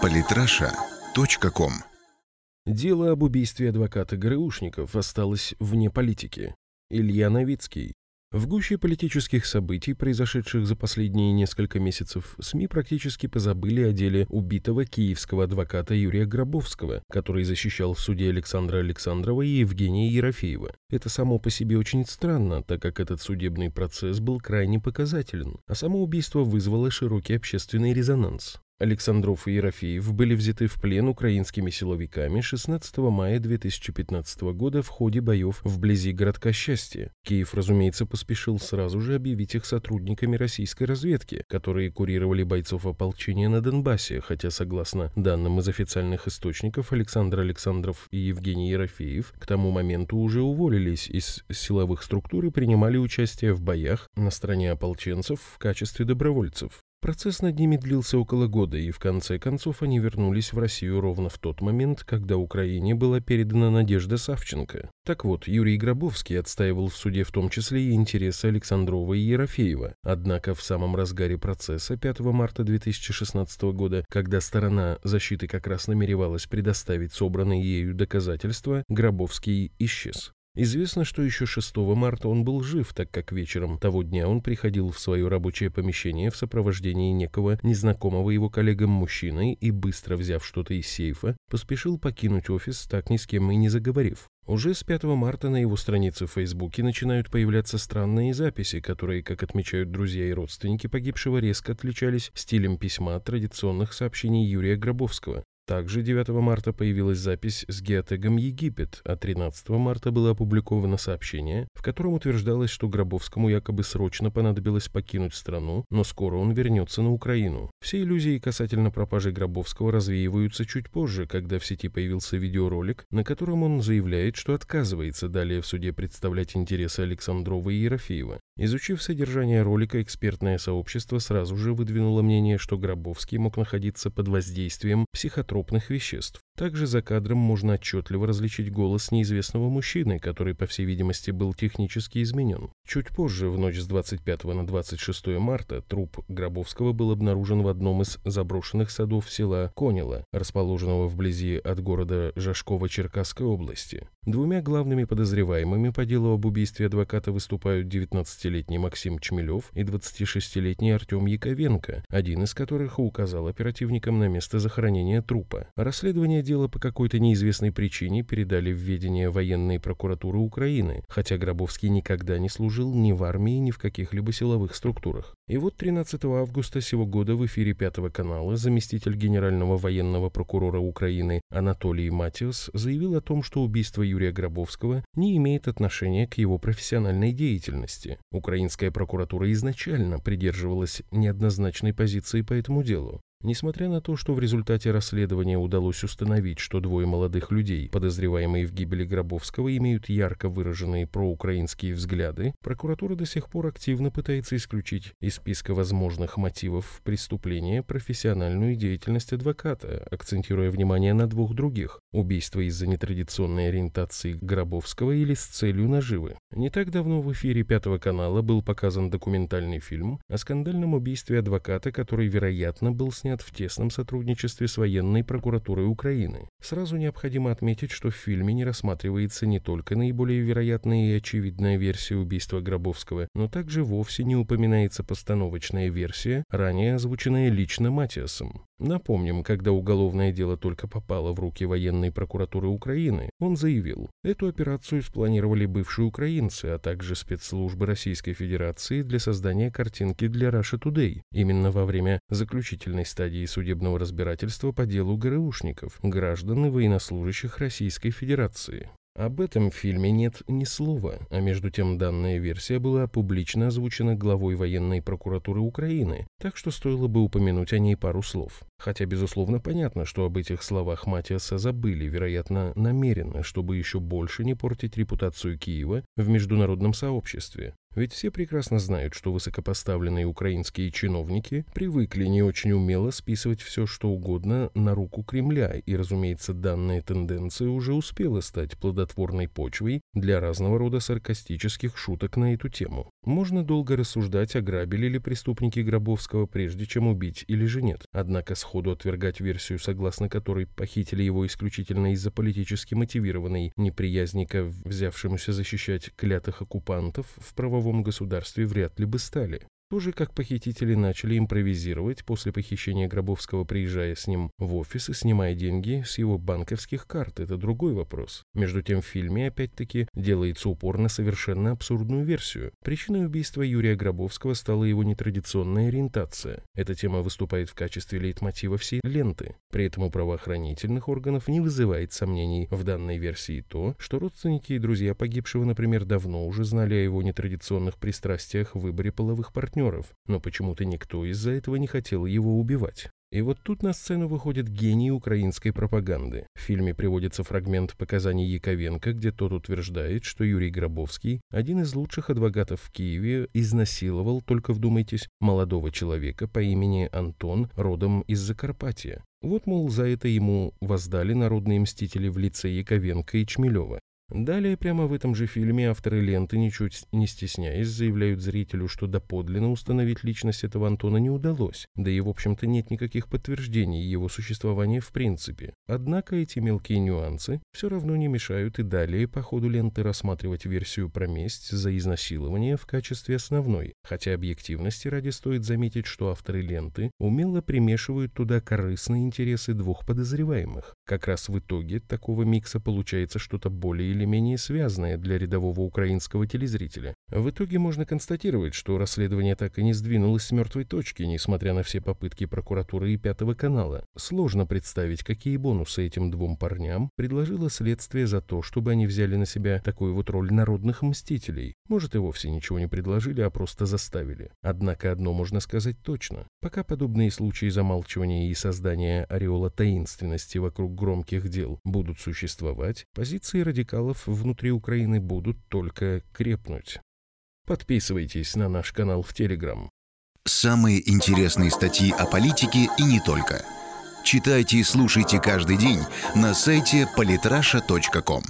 Политраша.ком Дело об убийстве адвоката ГРУшников осталось вне политики. Илья Новицкий. В гуще политических событий, произошедших за последние несколько месяцев, СМИ практически позабыли о деле убитого киевского адвоката Юрия Гробовского, который защищал в суде Александра Александрова и Евгения Ерофеева. Это само по себе очень странно, так как этот судебный процесс был крайне показателен, а само убийство вызвало широкий общественный резонанс. Александров и Ерофеев были взяты в плен украинскими силовиками 16 мая 2015 года в ходе боев вблизи городка Счастья. Киев, разумеется, поспешил сразу же объявить их сотрудниками российской разведки, которые курировали бойцов ополчения на Донбассе, хотя, согласно данным из официальных источников, Александр Александров и Евгений Ерофеев к тому моменту уже уволились из силовых структур и принимали участие в боях на стороне ополченцев в качестве добровольцев. Процесс над ними длился около года, и в конце концов они вернулись в Россию ровно в тот момент, когда Украине была передана Надежда Савченко. Так вот, Юрий Гробовский отстаивал в суде в том числе и интересы Александрова и Ерофеева. Однако в самом разгаре процесса 5 марта 2016 года, когда сторона защиты как раз намеревалась предоставить собранные ею доказательства, Гробовский исчез. Известно, что еще 6 марта он был жив, так как вечером того дня он приходил в свое рабочее помещение в сопровождении некого незнакомого его коллегам мужчины и, быстро взяв что-то из сейфа, поспешил покинуть офис, так ни с кем и не заговорив. Уже с 5 марта на его странице в Фейсбуке начинают появляться странные записи, которые, как отмечают друзья и родственники погибшего, резко отличались стилем письма от традиционных сообщений Юрия Гробовского. Также 9 марта появилась запись с геотегом «Египет», а 13 марта было опубликовано сообщение, в котором утверждалось, что Гробовскому якобы срочно понадобилось покинуть страну, но скоро он вернется на Украину. Все иллюзии касательно пропажи Гробовского развеиваются чуть позже, когда в сети появился видеоролик, на котором он заявляет, что отказывается далее в суде представлять интересы Александрова и Ерофеева. Изучив содержание ролика, экспертное сообщество сразу же выдвинуло мнение, что Гробовский мог находиться под воздействием психотропных веществ. Также за кадром можно отчетливо различить голос неизвестного мужчины, который, по всей видимости, был технически изменен. Чуть позже, в ночь с 25 на 26 марта, труп Гробовского был обнаружен в одном из заброшенных садов села Конила, расположенного вблизи от города Жашкова Черкасской области. Двумя главными подозреваемыми по делу об убийстве адвоката выступают 19-летний Максим Чмелев и 26-летний Артем Яковенко, один из которых указал оперативникам на место захоронения трупа. Расследование дело по какой-то неизвестной причине передали в ведение военной прокуратуры Украины, хотя Гробовский никогда не служил ни в армии, ни в каких-либо силовых структурах. И вот 13 августа сего года в эфире Пятого канала заместитель генерального военного прокурора Украины Анатолий Матиос заявил о том, что убийство Юрия Гробовского не имеет отношения к его профессиональной деятельности. Украинская прокуратура изначально придерживалась неоднозначной позиции по этому делу. Несмотря на то, что в результате расследования удалось установить, что двое молодых людей, подозреваемые в гибели Гробовского, имеют ярко выраженные проукраинские взгляды, прокуратура до сих пор активно пытается исключить из списка возможных мотивов преступления профессиональную деятельность адвоката, акцентируя внимание на двух других – убийство из-за нетрадиционной ориентации Гробовского или с целью наживы. Не так давно в эфире Пятого канала был показан документальный фильм о скандальном убийстве адвоката, который, вероятно, был снят снят в тесном сотрудничестве с военной прокуратурой Украины. Сразу необходимо отметить, что в фильме не рассматривается не только наиболее вероятная и очевидная версия убийства Гробовского, но также вовсе не упоминается постановочная версия, ранее озвученная лично Матиасом. Напомним, когда уголовное дело только попало в руки военной прокуратуры Украины, он заявил, эту операцию спланировали бывшие украинцы, а также спецслужбы Российской Федерации для создания картинки для Russia Today, именно во время заключительной стадии судебного разбирательства по делу ГРУшников, граждан и военнослужащих Российской Федерации. Об этом в фильме нет ни слова, а между тем данная версия была публично озвучена главой военной прокуратуры Украины, так что стоило бы упомянуть о ней пару слов. Хотя, безусловно, понятно, что об этих словах Матиаса забыли, вероятно, намеренно, чтобы еще больше не портить репутацию Киева в международном сообществе. Ведь все прекрасно знают, что высокопоставленные украинские чиновники привыкли не очень умело списывать все, что угодно на руку Кремля, и, разумеется, данная тенденция уже успела стать плодотворной почвой для разного рода саркастических шуток на эту тему. Можно долго рассуждать, ограбили ли преступники Гробовского, прежде чем убить или же нет. Однако сходу отвергать версию, согласно которой похитили его исключительно из-за политически мотивированной неприязни к взявшемуся защищать клятых оккупантов в правовом правовом государстве вряд ли бы стали. Тоже как похитители начали импровизировать после похищения Гробовского, приезжая с ним в офис и снимая деньги с его банковских карт. Это другой вопрос. Между тем в фильме, опять-таки, делается упор на совершенно абсурдную версию. Причиной убийства Юрия Гробовского стала его нетрадиционная ориентация. Эта тема выступает в качестве лейтмотива всей ленты. При этом у правоохранительных органов не вызывает сомнений в данной версии то, что родственники и друзья погибшего, например, давно уже знали о его нетрадиционных пристрастиях в выборе половых партнеров партнеров, но почему-то никто из-за этого не хотел его убивать. И вот тут на сцену выходит гений украинской пропаганды. В фильме приводится фрагмент показаний Яковенко, где тот утверждает, что Юрий Гробовский, один из лучших адвокатов в Киеве, изнасиловал, только вдумайтесь, молодого человека по имени Антон, родом из Закарпатья. Вот, мол, за это ему воздали народные мстители в лице Яковенко и Чмелева. Далее, прямо в этом же фильме, авторы ленты, ничуть не стесняясь, заявляют зрителю, что доподлинно установить личность этого Антона не удалось, да и, в общем-то, нет никаких подтверждений его существования в принципе. Однако эти мелкие нюансы все равно не мешают и далее по ходу ленты рассматривать версию про месть за изнасилование в качестве основной, хотя объективности ради стоит заметить, что авторы ленты умело примешивают туда корыстные интересы двух подозреваемых. Как раз в итоге такого микса получается что-то более или менее связанное для рядового украинского телезрителя. В итоге можно констатировать, что расследование так и не сдвинулось с мертвой точки, несмотря на все попытки прокуратуры и Пятого канала. Сложно представить, какие бонусы этим двум парням предложило следствие за то, чтобы они взяли на себя такую вот роль народных мстителей. Может, и вовсе ничего не предложили, а просто заставили. Однако одно можно сказать точно. Пока подобные случаи замалчивания и создания ореола таинственности вокруг громких дел будут существовать, позиции радикалов внутри Украины будут только крепнуть. Подписывайтесь на наш канал в Телеграм. Самые интересные статьи о политике и не только. Читайте и слушайте каждый день на сайте polytrasha.com.